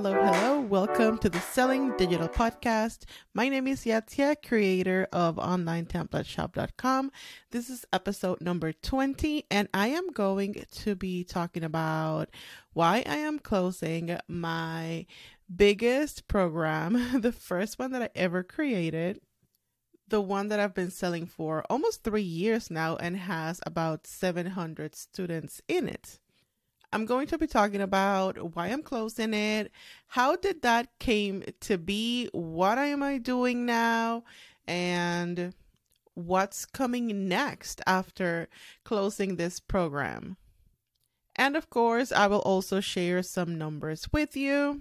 hello, hello. Welcome to the Selling Digital Podcast. My name is Yetsia, creator of OnlineTemplateshop.com. This is episode number 20, and I am going to be talking about why I am closing my biggest program, the first one that I ever created the one that I've been selling for almost three years now and has about 700 students in it. I'm going to be talking about why I'm closing it, how did that came to be, what am I doing now, and what's coming next after closing this program. And of course, I will also share some numbers with you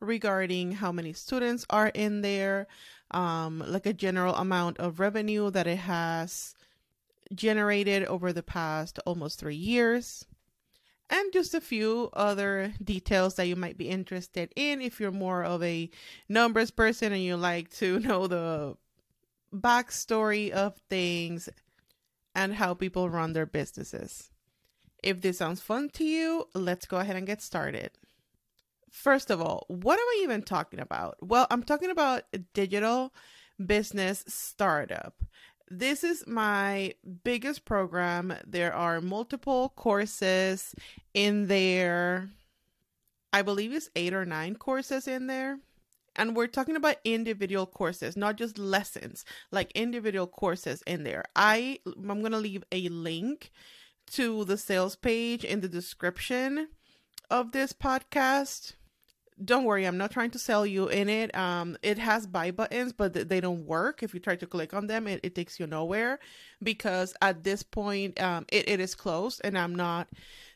regarding how many students are in there, um, like a general amount of revenue that it has generated over the past almost three years and just a few other details that you might be interested in if you're more of a numbers person and you like to know the backstory of things and how people run their businesses. If this sounds fun to you, let's go ahead and get started. First of all, what am I even talking about? Well, I'm talking about a digital business startup. This is my biggest program. There are multiple courses in there. I believe it's eight or nine courses in there. And we're talking about individual courses, not just lessons, like individual courses in there. I I'm going to leave a link to the sales page in the description of this podcast don't worry i'm not trying to sell you in it. Um it has buy buttons but they don't work. If you try to click on them it, it takes you nowhere because at this point um it, it is closed and i'm not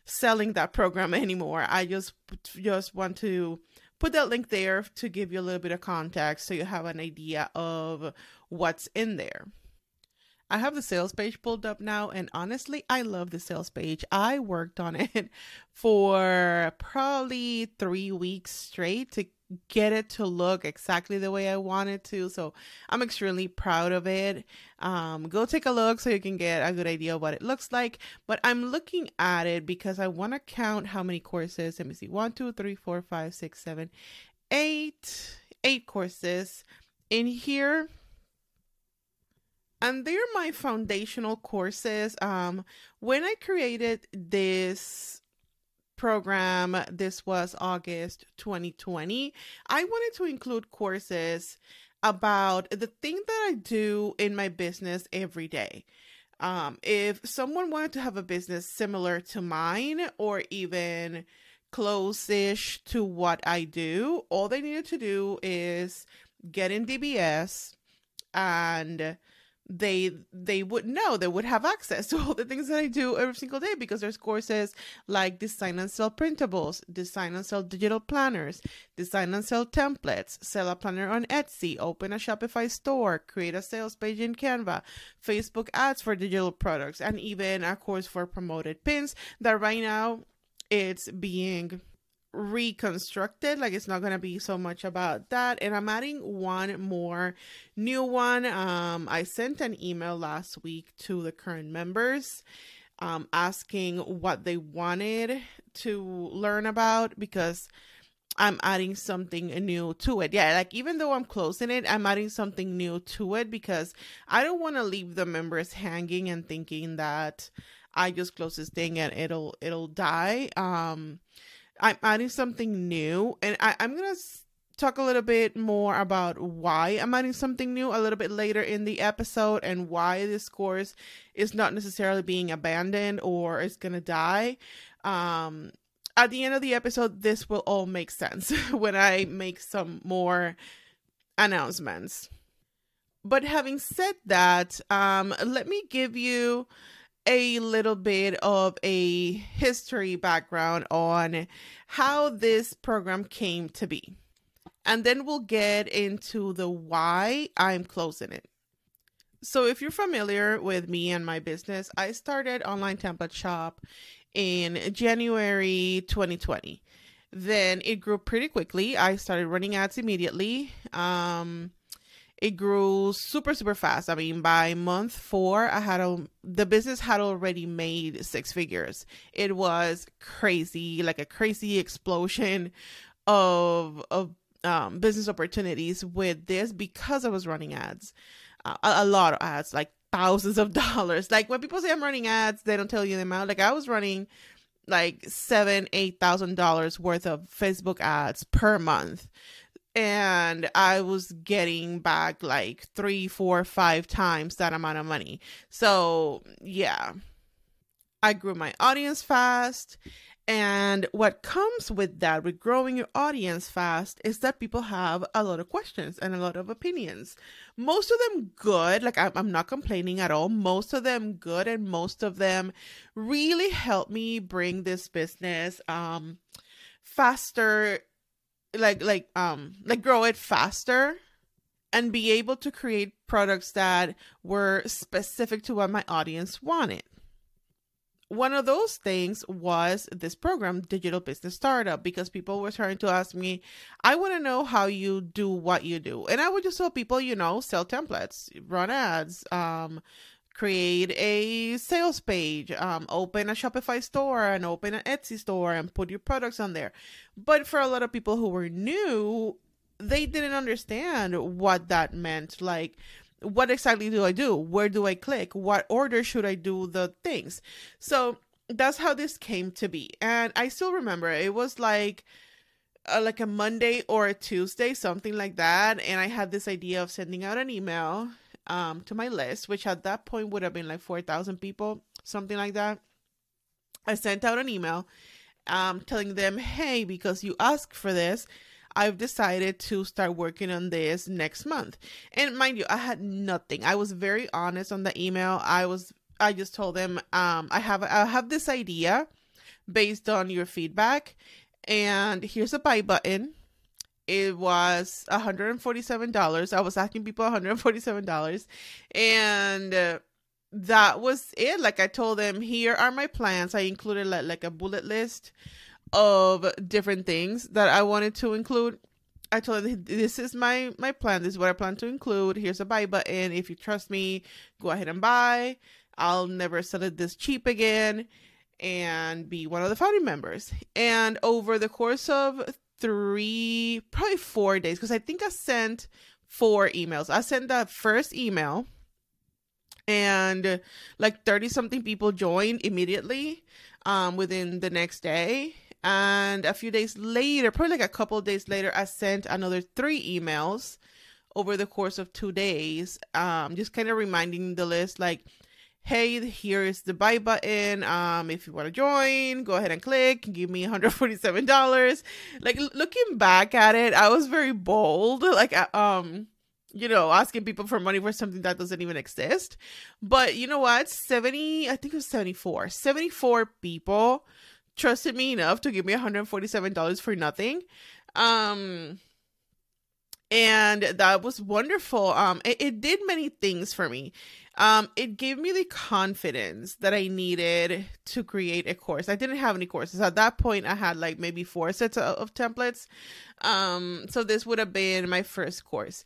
selling that program anymore. I just just want to put that link there to give you a little bit of context so you have an idea of what's in there I have the sales page pulled up now, and honestly, I love the sales page. I worked on it for probably three weeks straight to get it to look exactly the way I wanted to. So I'm extremely proud of it. Um, go take a look so you can get a good idea of what it looks like. But I'm looking at it because I want to count how many courses. Let me see one, two, three, four, five, six, seven, eight, eight courses in here and they're my foundational courses. Um, when I created this program, this was August 2020, I wanted to include courses about the thing that I do in my business every day. Um, if someone wanted to have a business similar to mine or even close-ish to what I do, all they needed to do is get in DBS and they they would know they would have access to all the things that I do every single day because there's courses like design and sell printables, design and sell digital planners, design and sell templates, sell a planner on Etsy, open a Shopify store, create a sales page in Canva, Facebook ads for digital products, and even a course for promoted pins that right now it's being reconstructed like it's not going to be so much about that. And i'm adding one more new one. Um i sent an email last week to the current members um asking what they wanted to learn about because i'm adding something new to it. Yeah like even though i'm closing it i'm adding something new to it because i don't want to leave the members hanging and thinking that i just close this thing and it'll it'll die. Um I'm adding something new, and I, I'm gonna talk a little bit more about why I'm adding something new a little bit later in the episode and why this course is not necessarily being abandoned or is gonna die. Um, at the end of the episode, this will all make sense when I make some more announcements. But having said that, um, let me give you a little bit of a history background on how this program came to be. And then we'll get into the why I'm closing it. So, if you're familiar with me and my business, I started Online Template Shop in January 2020. Then it grew pretty quickly. I started running ads immediately. Um, it grew super super fast i mean by month four i had a the business had already made six figures it was crazy like a crazy explosion of of um, business opportunities with this because I was running ads, uh, a, a lot of ads, like thousands of dollars. Like when people say I'm running ads, they don't tell you the amount. Like I was running like seven, eight thousand dollars worth of Facebook ads per month. And I was getting back like three, four, five times that amount of money. So, yeah, I grew my audience fast and what comes with that, with growing your audience fast, is that people have a lot of questions and a lot of opinions. Most of them good, like I'm not complaining at all. Most of them good, and most of them really help me bring this business um faster, like like um like grow it faster and be able to create products that were specific to what my audience wanted one of those things was this program, Digital Business Startup, because people were trying to ask me, I want to know how you do what you do. And I would just tell people, you know, sell templates, run ads, um, create a sales page, um, open a Shopify store and open an Etsy store and put your products on there. But for a lot of people who were new, they didn't understand what that meant. Like, what exactly do I do? Where do I click? What order should I do the things? So that's how this came to be. And I still remember it was like uh, like a Monday or a Tuesday, something like that. And I had this idea of sending out an email um, to my list, which at that point would have been like 4,000 people, something like that. I sent out an email um, telling them, hey, because you asked for this, I've decided to start working on this next month. And mind you, I had nothing. I was very honest on the email. I was I just told them um I have I have this idea based on your feedback and here's a buy button. It was $147. I was asking people $147 and uh, that was it. Like I told them, here are my plans. I included like, like a bullet list of different things that I wanted to include. I told him this is my my plan. This is what I plan to include. Here's a buy button. If you trust me, go ahead and buy. I'll never sell it this cheap again and be one of the founding members. And over the course of three, probably four days, because I think I sent four emails. I sent that first email and like 30 something people joined immediately um within the next day and a few days later, probably like a couple days later, I sent another three emails over the course of two days, um, just kind of reminding the list like, hey, here is the buy button. Um, if you want to join, go ahead and click. Give me $147. Like looking back at it, I was very bold. Like, um, you know, asking people for money for something that doesn't even exist. But you know what? 70, I think it was 74, 74 people trusted me enough to give me $147 for nothing. Um, and that was wonderful. Um, it, it did many things for me. Um, it gave me the confidence that I needed to create a course. I didn't have any courses at that point. I had like maybe four sets of, of templates. Um, so this would have been my first course.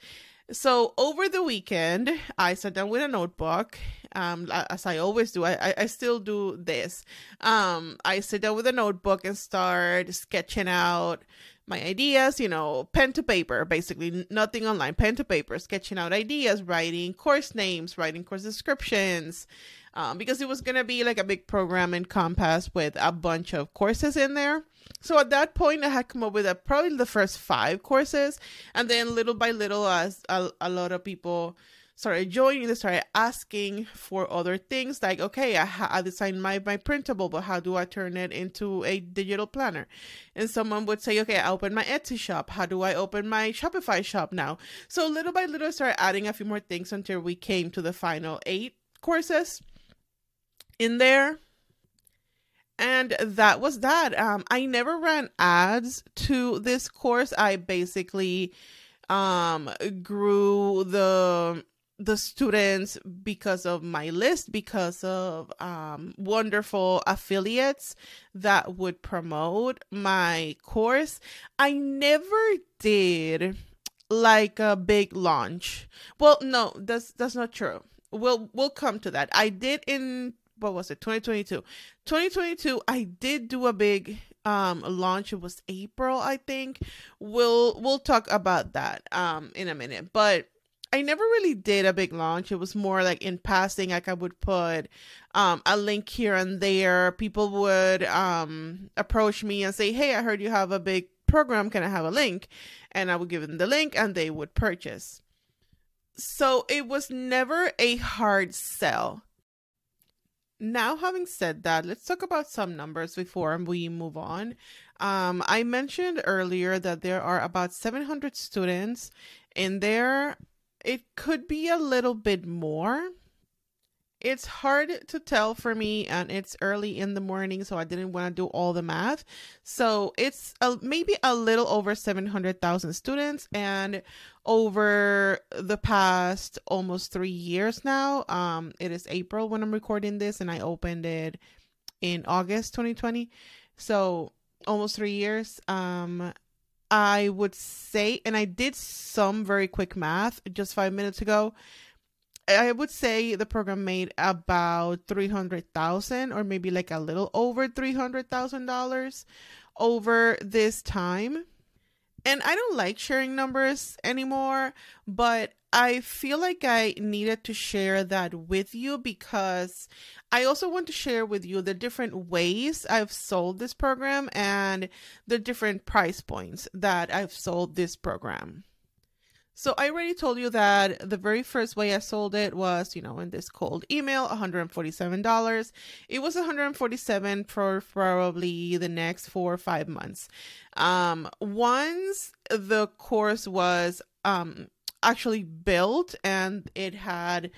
So over the weekend, I sat down with a notebook, um, as I always do. I, I, still do this. Um, I sit down with a notebook and start sketching out my ideas, you know, pen to paper, basically nothing online, pen to paper, sketching out ideas, writing course names, writing course descriptions, um, because it was going to be like a big program in Compass with a bunch of courses in there. So at that point, I had come up with a, probably the first five courses, and then little by little, as a, a lot of people started joining, they started asking for other things like, okay, I, I designed my, my printable, but how do I turn it into a digital planner? And someone would say, okay, I opened my Etsy shop. How do I open my Shopify shop now? So little by little, I started adding a few more things until we came to the final eight courses in there and that was that um i never ran ads to this course i basically um grew the the students because of my list because of um wonderful affiliates that would promote my course. I never did like a big launch. Well no that's that's not true. We'll we'll come to that. I did in what was it? 2022 2022 i did do a big um launch. It was april i think. We'll we'll talk about that um in a minute. But I never really did a big launch. It was more like in passing, like I would put um, a link here and there. People would um, approach me and say, Hey, I heard you have a big program. Can I have a link? And I would give them the link and they would purchase. So it was never a hard sell. Now, having said that, let's talk about some numbers before we move on. Um, I mentioned earlier that there are about 700 students in there it could be a little bit more. It's hard to tell for me, and it's early in the morning, so I didn't want to do all the math. So it's a, maybe a little over 700,000 students, and over the past almost three years now, um, it is April when I'm recording this, and I opened it in August 2020. So almost three years. Um, I would say, and I did some very quick math just five minutes ago. I would say the program made about three hundred thousand, or maybe like a little over three hundred thousand dollars over this time. And I don't like sharing numbers anymore, but I feel like I needed to share that with you because I also want to share with you the different ways I've sold this program and the different price points that I've sold this program. So I already told you that the very first way I sold it was, you know, in this cold email, $147. It was 147 for probably the next 4 or 5 months. Um once the course was um actually built and it had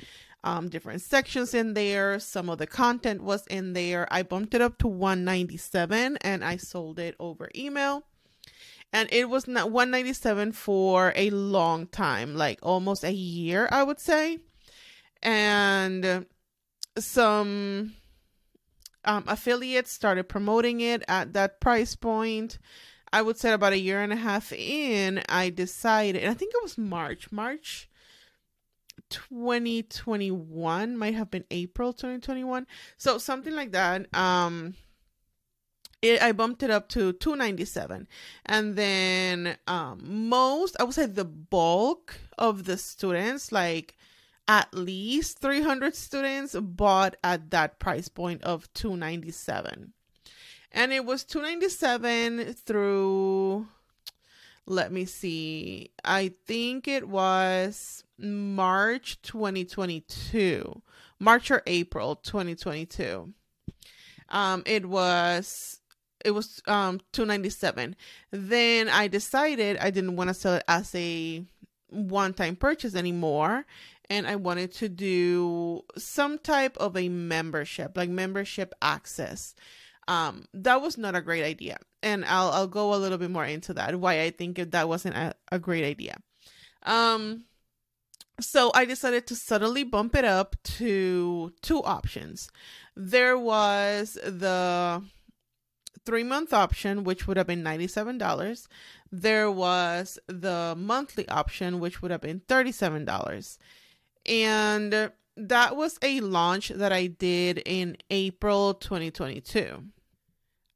um, different sections in there. Some of the content was in there. I bumped it up to 197 and I sold it over email. And it was not 197 for a long time, like almost a year, I would say. And some um, affiliates started promoting it at that price point. I would say about a year and a half in, I decided, and I think it was March, March 2021, might have been April 2021. So something like that. Um, it, I bumped it up to 297 and then um, most I would say the bulk of the students like at least 300 students bought at that price point of 297 and it was 297 through let me see i think it was march 2022 march or april 2022 um it was it was um 297 then i decided i didn't want to sell it as a one time purchase anymore and i wanted to do some type of a membership like membership access um that was not a great idea. And i'll i'll go a little bit more into that why i think that wasn't a, a great idea. Um so i decided to suddenly bump it up to two options. There was the three month option which would have been $97 there was the monthly option which would have been $37 and that was a launch that I did in April 2022.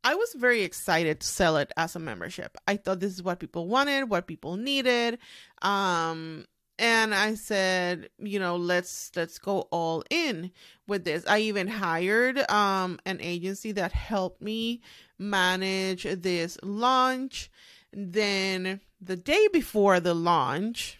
I was very excited to sell it as a membership. I thought this is what people wanted, what people needed. Um and I said, you know, let's let's go all in with this. I even hired um an agency that helped me manage this launch. Then the day before the launch,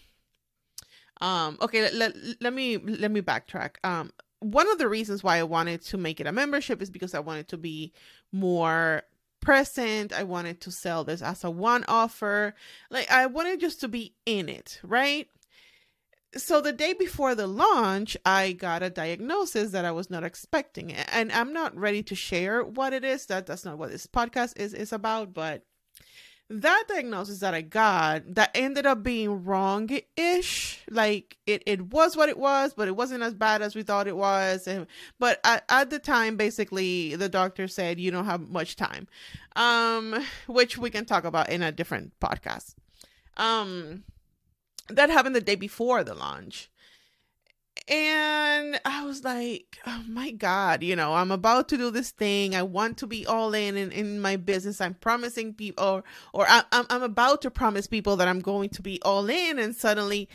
um okay, let, let, let me let me backtrack. Um one of the reasons why I wanted to make it a membership is because I wanted to be more present. I wanted to sell this as a one offer. Like I wanted just to be in it, right? So the day before the launch, I got a diagnosis that I was not expecting. And I'm not ready to share what it is. That that's not what this podcast is is about, but that diagnosis that I got that ended up being wrong ish. Like it, it was what it was, but it wasn't as bad as we thought it was. And, but at, at the time, basically, the doctor said you don't have much time, um, which we can talk about in a different podcast. Um, that happened the day before the launch. And I was like, oh my God, you know, I'm about to do this thing. I want to be all in in, in my business. I'm promising people, or, or I, I'm, I'm about to promise people that I'm going to be all in. And suddenly,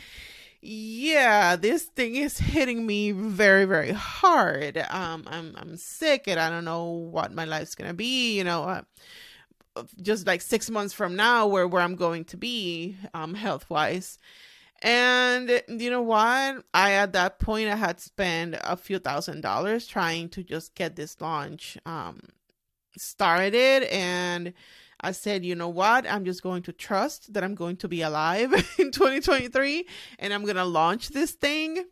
yeah, this thing is hitting me very, very hard. Um, I'm, I'm sick and I don't know what my life's going to be, you know, uh, just like six months from now, where, where I'm going to be, um, health wise and you know what? I at that point I had spent a few thousand dollars trying to just get this launch um started and I said, you know what? I'm just going to trust that I'm going to be alive in 2023 and I'm going to launch this thing.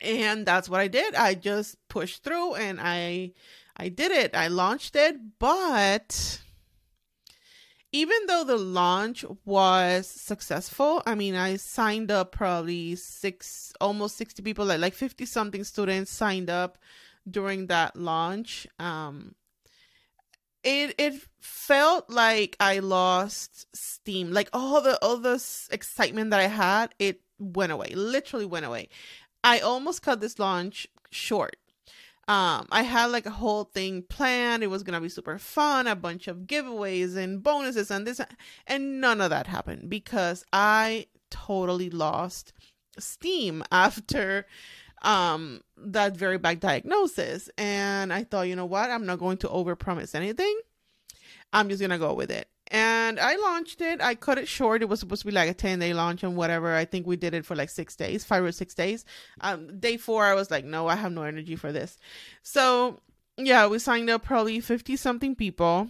And that's what I did. I just pushed through and I I did it. I launched it, but even though the launch was successful, I mean, I signed up probably six, almost 60 people, like, like 50 something students signed up during that launch. Um, it it felt like I lost steam. Like all the all this excitement that I had, it went away. Literally went away. I almost cut this launch short um, I had like a whole thing planned. It was gonna be super fun, a bunch of giveaways and bonuses and this, and none of that happened because I totally lost steam after um that very bad diagnosis. And I thought, you know what? I'm not going to overpromise anything. I'm just gonna go with it and I launched it. I cut it short. It was supposed to be like a 10 day launch and whatever. I think we did it for like six days, five or six days. Um, day four, I was like, no, I have no energy for this. So, yeah, we signed up probably 50 something people.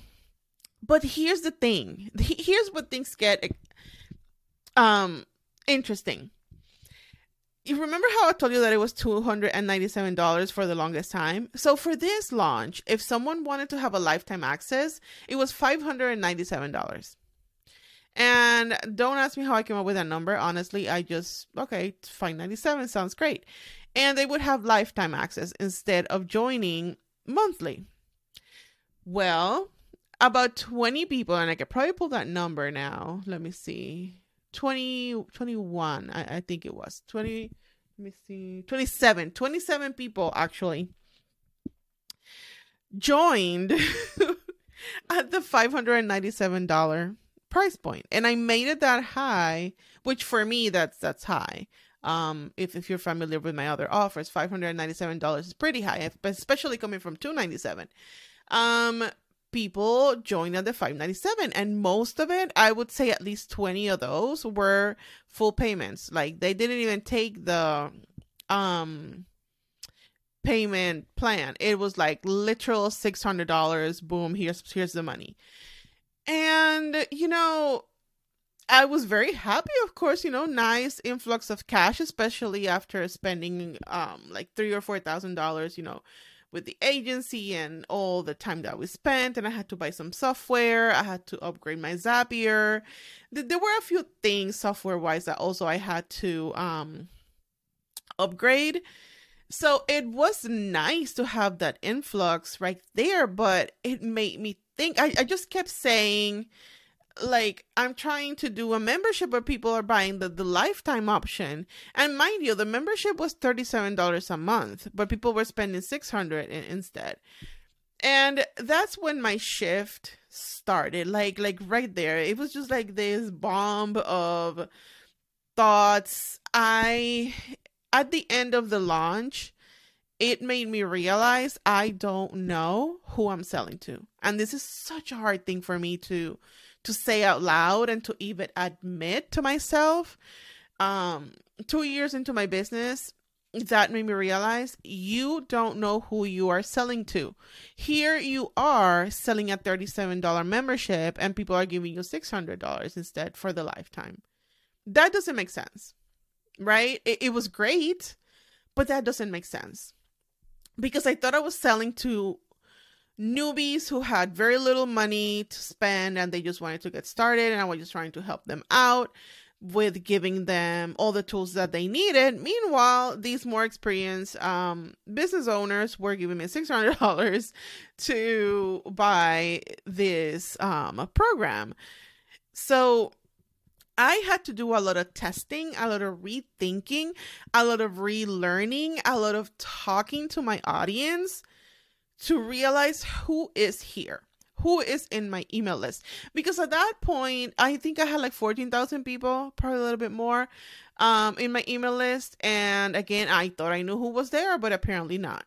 But here's the thing here's what things get um interesting you remember how I told you that it was $297 for the longest time? So for this launch, if someone wanted to have a lifetime access, it was $597. And don't ask me how I came up with that number. Honestly, I just, okay, 597 sounds great. And they would have lifetime access instead of joining monthly. Well, about 20 people, and I could probably pull that number now. Let me see. 20, 21, I, I think it was. 20, let me see, 27, 27 people actually joined at the $597 price point. And I made it that high, which for me, that's, that's high. Um, if, if you're familiar with my other offers, $597 is pretty high, especially coming from 297 um people joined at the 597 and most of it i would say at least 20 of those were full payments. Like they didn't even take the um payment plan. It was like literal $600 boom here's here's the money. And you know I was very happy, of course, you know, nice influx of cash, especially after spending um like three or four thousand dollars, you know, with the agency and all the time that we spent and i had to buy some software i had to upgrade my zapier. There were a few things software wise that also i had to um upgrade. So it was nice to have that influx right there but it made me think i, I just kept saying like I'm trying to do a membership where people are buying the, the lifetime option. And mind you, the membership was $37 a month, but people were spending 600 in, instead. And that's when my shift started. Like like right there. It was just like this bomb of thoughts. I at the end of the launch, it made me realize I don't know who I'm selling to. And this is such a hard thing for me to to say out loud and to even admit to myself. Um, two years into my business, that made me realize you don't know who you are selling to. Here you are selling a $37 membership and people are giving you $600 instead for the lifetime. That doesn't make sense, right? It, it was great, but that doesn't make sense because I thought I was selling to newbies who had very little money to spend and they just wanted to get started and I was just trying to help them out with giving them all the tools that they needed. Meanwhile, these more experienced um, business owners were giving me $600 to buy this um, program. So I had to do a lot of testing, a lot of rethinking, a lot of relearning, a lot of talking to my audience to realize who is here, who is in my email list. Because at that point, I think I had like 14,000 people, probably a little bit more, um, in my email list. And again, I thought I knew who was there, but apparently not.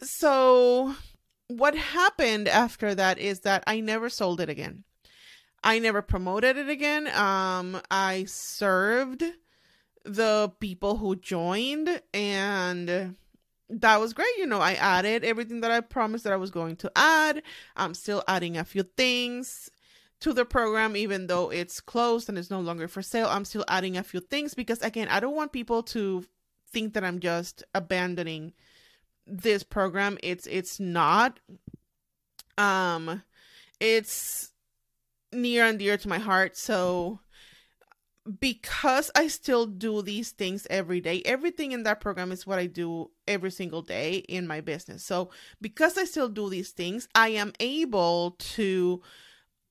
So, what happened after that is that I never sold it again. I never promoted it again. Um, I served the people who joined, and that was great. You know, I added everything that I promised that I was going to add. I'm still adding a few things to the program, even though it's closed and it's no longer for sale. I'm still adding a few things because, again, I don't want people to think that I'm just abandoning this program. It's it's not. Um, it's near and dear to my heart. So because I still do these things every day, everything in that program is what I do every single day in my business. So because I still do these things, I am able to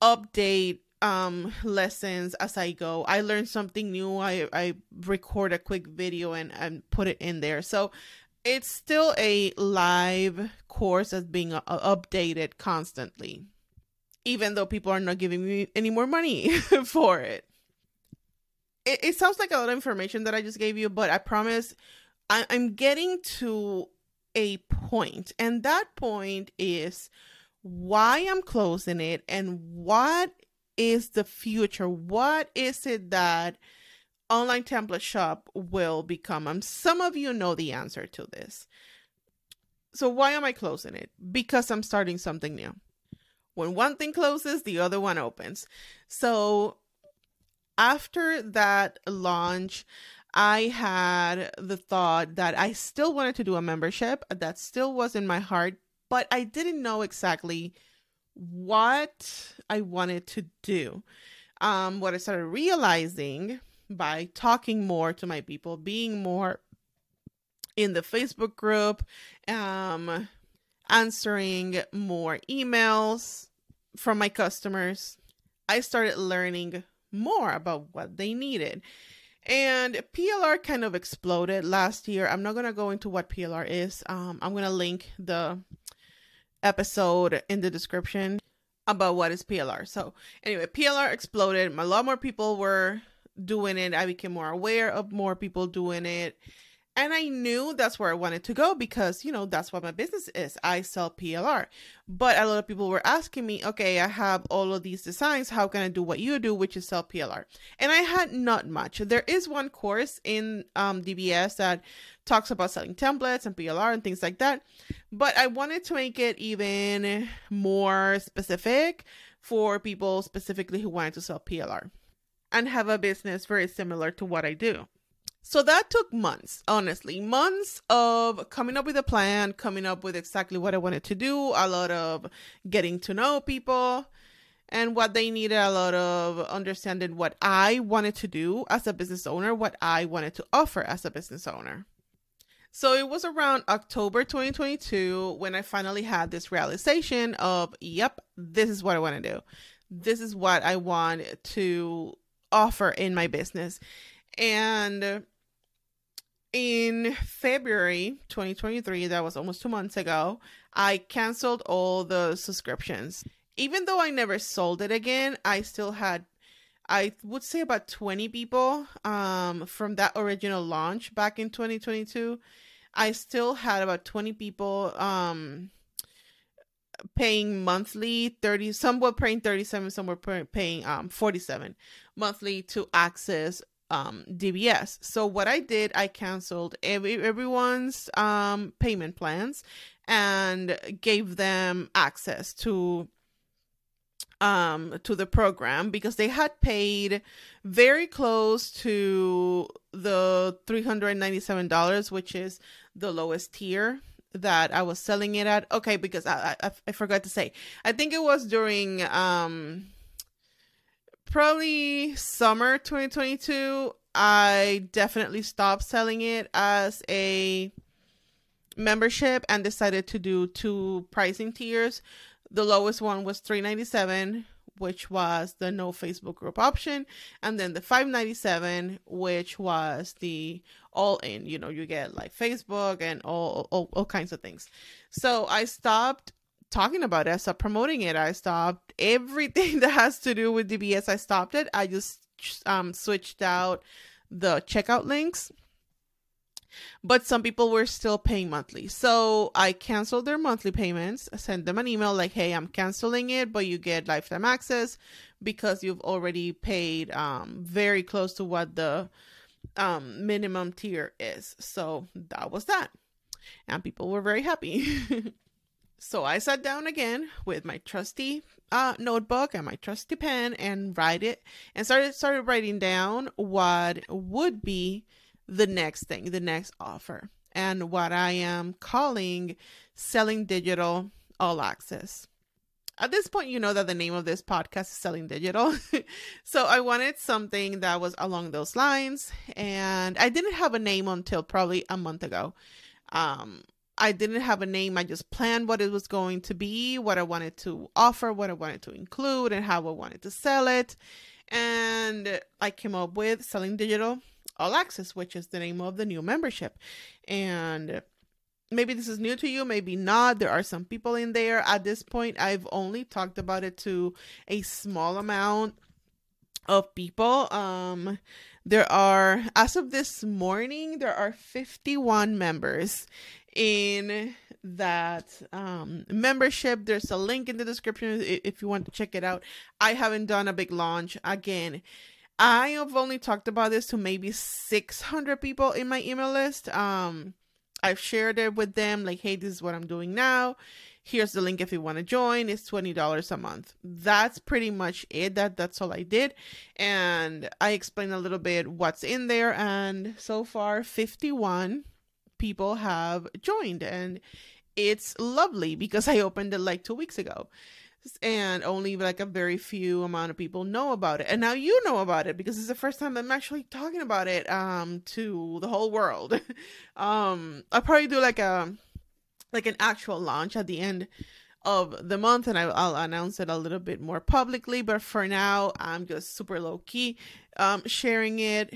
update um lessons as I go. I learn something new. I I record a quick video and and put it in there. So it's still a live course that's being uh, updated constantly even though people are not giving me any more money for it. It. It sounds like a lot of information that I just gave you, but I promise I, I'm getting to a point, and that point is why I'm closing it and what is the future? What is it that online template shop will become? And some of you know the answer to this. So why am I closing it? Because I'm starting something new. When one thing closes, the other one opens. So after that launch, I had the thought that I still wanted to do a membership. That still was in my heart, but I didn't know exactly what I wanted to do. Um, what I started realizing by talking more to my people, being more in the Facebook group, um, answering more emails from my customers, I started learning more about what they needed. And PLR kind of exploded last year. I'm not going to go into what PLR is. Um, I'm going to link the episode in the description about what is PLR. So, anyway, PLR exploded. A lot more people were doing it. I became more aware of more people doing it. And I knew that's where I wanted to go because, you know, that's what my business is. I sell PLR. But a lot of people were asking me, okay, I have all of these designs. How can I do what you do, which is sell PLR? And I had not much. There is one course in um, DBS that talks about selling templates and PLR and things like that. But I wanted to make it even more specific for people specifically who wanted to sell PLR and have a business very similar to what I do. So that took months, honestly, months of coming up with a plan, coming up with exactly what I wanted to do, a lot of getting to know people and what they needed, a lot of understanding what I wanted to do as a business owner, what I wanted to offer as a business owner. So it was around October 2022 when I finally had this realization of, yep, this is what I want to do. This is what I want to offer in my business. And in February 2023, that was almost two months ago, I canceled all the subscriptions. Even though I never sold it again, I still had, I would say about 20 people um, from that original launch back in 2022. I still had about 20 people um, paying monthly 30 some were paying 37 some were paying um 47 monthly to access um DBS. So what I did, I canceled every everyone's um payment plans and gave them access to um to the program because they had paid very close to the $397 which is the lowest tier that I was selling it at. Okay, because I, I I forgot to say. I think it was during um probably summer 2022 i definitely stopped selling it as a membership and decided to do two pricing tiers the lowest one was 397 which was the no Facebook group option, and then the 597, which was the all in. You know, you get like Facebook and all all, all kinds of things. So I stopped talking about it. I stopped promoting it. I stopped everything that has to do with DBS. I stopped it. I just um switched out the checkout links but some people were still paying monthly. So I canceled their monthly payments, I sent them an email like, hey, I'm canceling it, but you get lifetime access because you've already paid um, very close to what the um, minimum tier is. So that was that. And people were very happy. so I sat down again with my trusty uh, notebook and my trusty pen and write it and started started writing down what would be the next thing, the next offer, and what I am calling selling digital all access. At this point, you know that the name of this podcast is Selling Digital. so I wanted something that was along those lines. And I didn't have a name until probably a month ago. Um, I didn't have a name. I just planned what it was going to be, what I wanted to offer, what I wanted to include, and how I wanted to sell it. And I came up with Selling Digital all Access, which is the name of the new membership. And maybe this is new to you, maybe not. There are some people in there. At this point, I've only talked about it to a small amount of people. Um, there are, as of this morning, there are 51 members in that um, membership. There's a link in the description if you want to check it out. I haven't done a big launch. Again, I have only talked about this to maybe 600 people in my email list. Um, I've shared it with them, like, hey, this is what I'm doing now. Here's the link if you want to join. It's twenty dollars a month. That's pretty much it. That that's all I did, and I explained a little bit what's in there. And so far, 51 people have joined, and it's lovely because I opened it like two weeks ago. And only like a very few amount of people know about it. And now you know about it because it's the first time i'm actually talking about it um to the whole world. Um i'll probably do like a like an actual launch at the end of the month and I, will announce it a little bit more publicly. But for now i'm just super low key um sharing it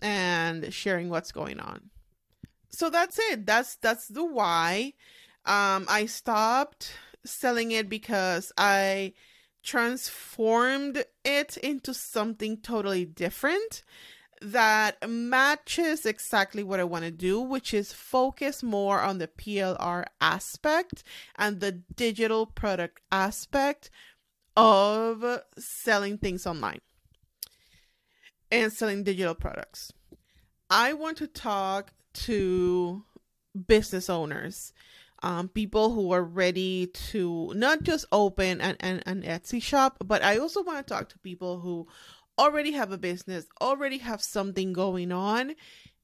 and sharing what's going on so that's it that's that's the why um i stopped selling it because I transformed it into something totally different that matches exactly what I want to do, which is focus more on the PLR aspect and the digital product aspect of selling things online and selling digital products. I want to talk to business owners um, people who are ready to not just open an, an, an Etsy shop, but I also want to talk to people who already have a business, already have something going on,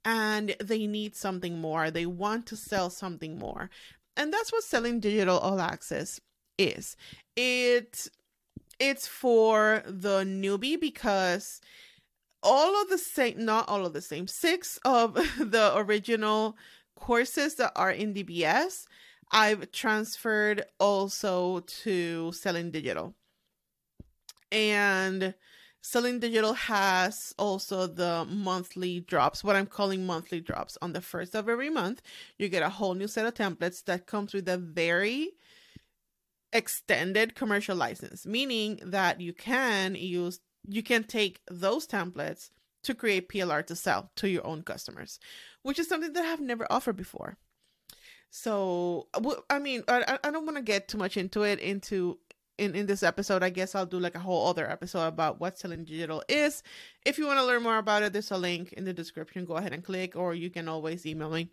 and they need something more. They want to sell something more. And that's what selling digital all access is. It it's for the newbie because all of the same not all of the same six of the original courses that are in DBS I've transferred also to Selling Digital. And Selling Digital has also the monthly drops, what I'm calling monthly drops. On the first of every month, you get a whole new set of templates that comes with a very extended commercial license, meaning that you can use you can take those templates to create PLR to sell to your own customers, which is something that I've never offered before. So, I mean, I, I don't want to get too much into it into in, in this episode. I guess I'll do like a whole other episode about what selling digital is. If you want to learn more about it, there's a link in the description. Go ahead and click, or you can always email me.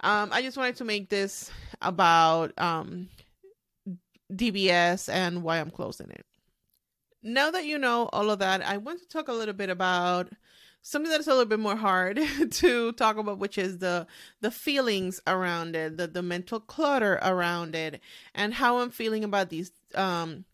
Um, I just wanted to make this about um, DBS and why I'm closing it. Now that you know all of that, I want to talk a little bit about something that's a little bit more hard to talk about which is the the feelings around it the the mental clutter around it and how i'm feeling about these um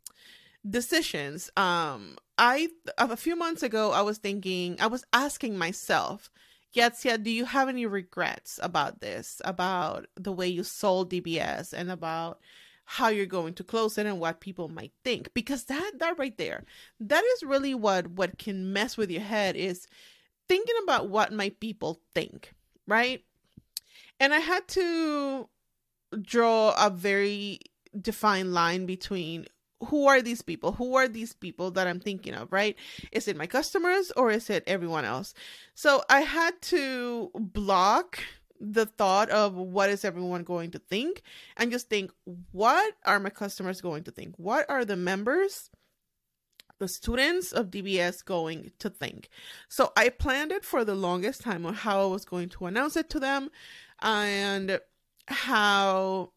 decisions. Um i a few months ago i was thinking i was asking myself Yetsia, do you have any regrets about this, about the way you sold DBS and about how you're going to close it and what people might think. Because that that right there that is really what what can mess with your head is thinking about what might people think right? And i had to draw a very defined line between who are these people? Who are these people that i'm thinking of right? Is it my customers or is it everyone else? So i had to block the thought of what is everyone going to think and just think what are my customers going to think? What are the members the students of dbs going to think? So i planned it for the longest time on how i was going to announce it to them and how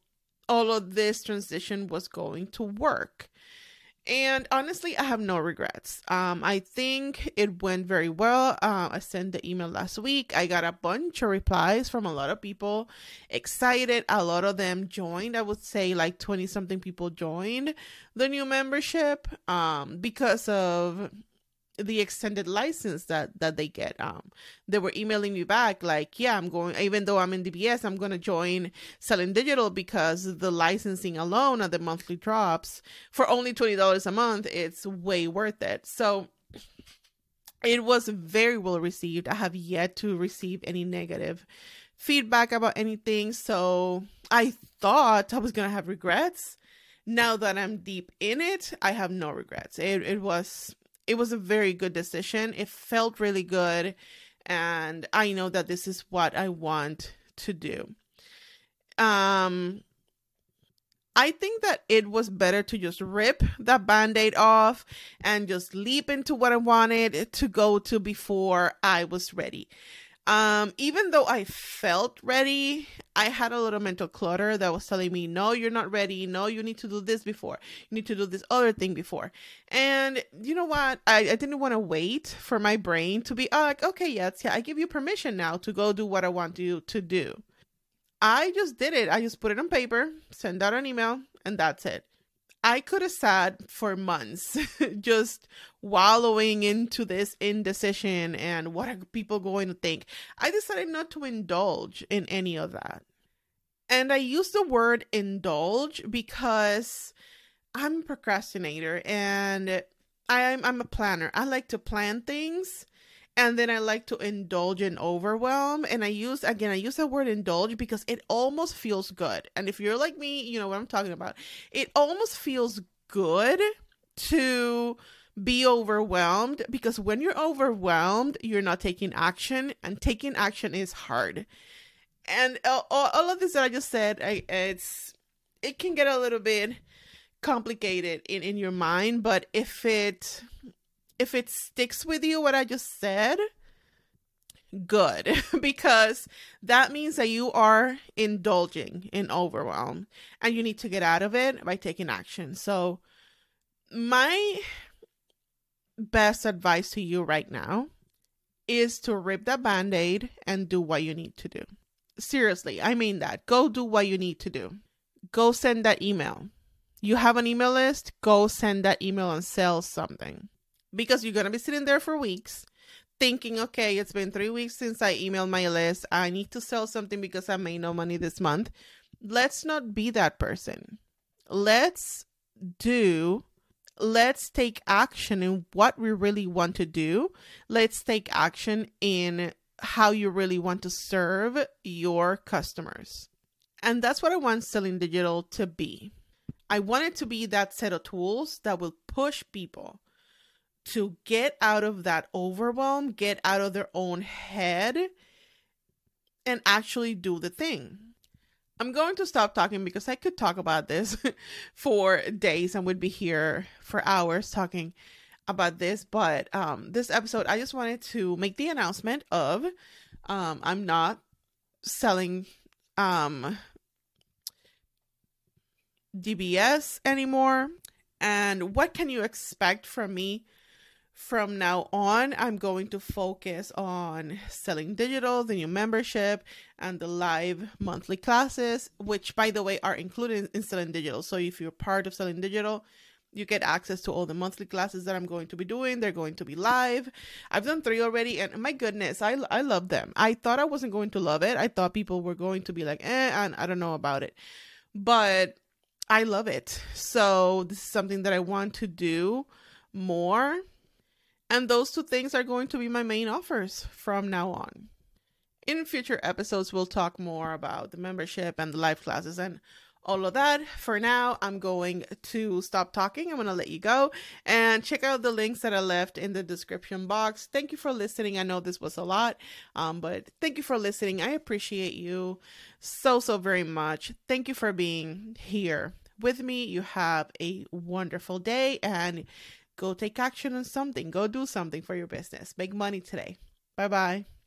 all of this transition was going to work and honestly i have no regrets. Um i think it went very well. Uh, i sent the email last week. I got a bunch of replies from a lot of people. Excited. A lot of them joined. I would say like 20 something people joined the new membership um because of the extended license that that they get um they were emailing me back like yeah i'm going even though i'm in dbs i'm going to join selling digital because the licensing alone and the monthly drops for only $20 a month it's way worth it. So it was very well received. I have yet to receive any negative feedback about anything so i thought i was going to have regrets. Now that i'm deep in it i have no regrets. It, it was it was a very good decision. It felt really good. And I know that this is what I want to do. Um, I think that it was better to just rip that band aid off and just leap into what I wanted to go to before I was ready. Um, even though I felt ready, I had a little mental clutter that was telling me, no, you're not ready. No, you need to do this before. You need to do this other thing before. And you know what? I, I didn't want to wait for my brain to be oh, like, okay, yes, yeah, I give you permission now to go do what I want you to do. I just did it. I just put it on paper, send out an email, and that's it. I could have sat for months just wallowing into this indecision and what are people going to think. I decided not to indulge in any of that. And I use the word indulge because I'm a procrastinator and I'm I'm a planner. I like to plan things and then I like to indulge in overwhelm. And I use again, I use that word indulge because it almost feels good. And if you're like me, you know what I'm talking about. It almost feels good to be overwhelmed because when you're overwhelmed, you're not taking action, and taking action is hard. And all, all of this that I just said, I, it's it can get a little bit complicated in in your mind, but if it if it sticks with you what I just said, good because that means that you are indulging in overwhelm and you need to get out of it by taking action. So, my best advice to you right now is to rip that band aid and do what you need to do. Seriously, I mean that. Go do what you need to do. Go send that email. You have an email list, go send that email and sell something because you're going to be sitting there for weeks thinking, okay, it's been three weeks since I emailed my list. I need to sell something because I made no money this month. Let's not be that person. Let's do, let's take action in what we really want to do. Let's take action in how you really want to serve your customers. And that's what I want Selling Digital to be. I want it to be that set of tools that will push people to get out of that overwhelm, get out of their own head, and actually do the thing. I'm going to stop talking because I could talk about this for days and would be here for hours talking about this. But um, this episode, I just wanted to make the announcement of um, I'm not selling um, DBS anymore. And what can you expect from me from now on, I'm going to focus on selling digital, the new membership, and the live monthly classes, which, by the way, are included in selling digital. So if you're part of selling digital, you get access to all the monthly classes that I'm going to be doing. They're going to be live. I've done three already, and my goodness, I I love them. I thought I wasn't going to love it. I thought people were going to be like, eh, and I don't know about it, but I love it. So, this is something that I want to do more. And those two things are going to be my main offers from now on. In future episodes, we'll talk more about the membership and the live classes and all of that. For now, I'm going to stop talking. I'm going to let you go and check out the links that I left in the description box. Thank you for listening. I know this was a lot, um, but thank you for listening. I appreciate you so, so very much. Thank you for being here with me. You have a wonderful day and go take action on something. Go do something for your business. Make money today. Bye bye.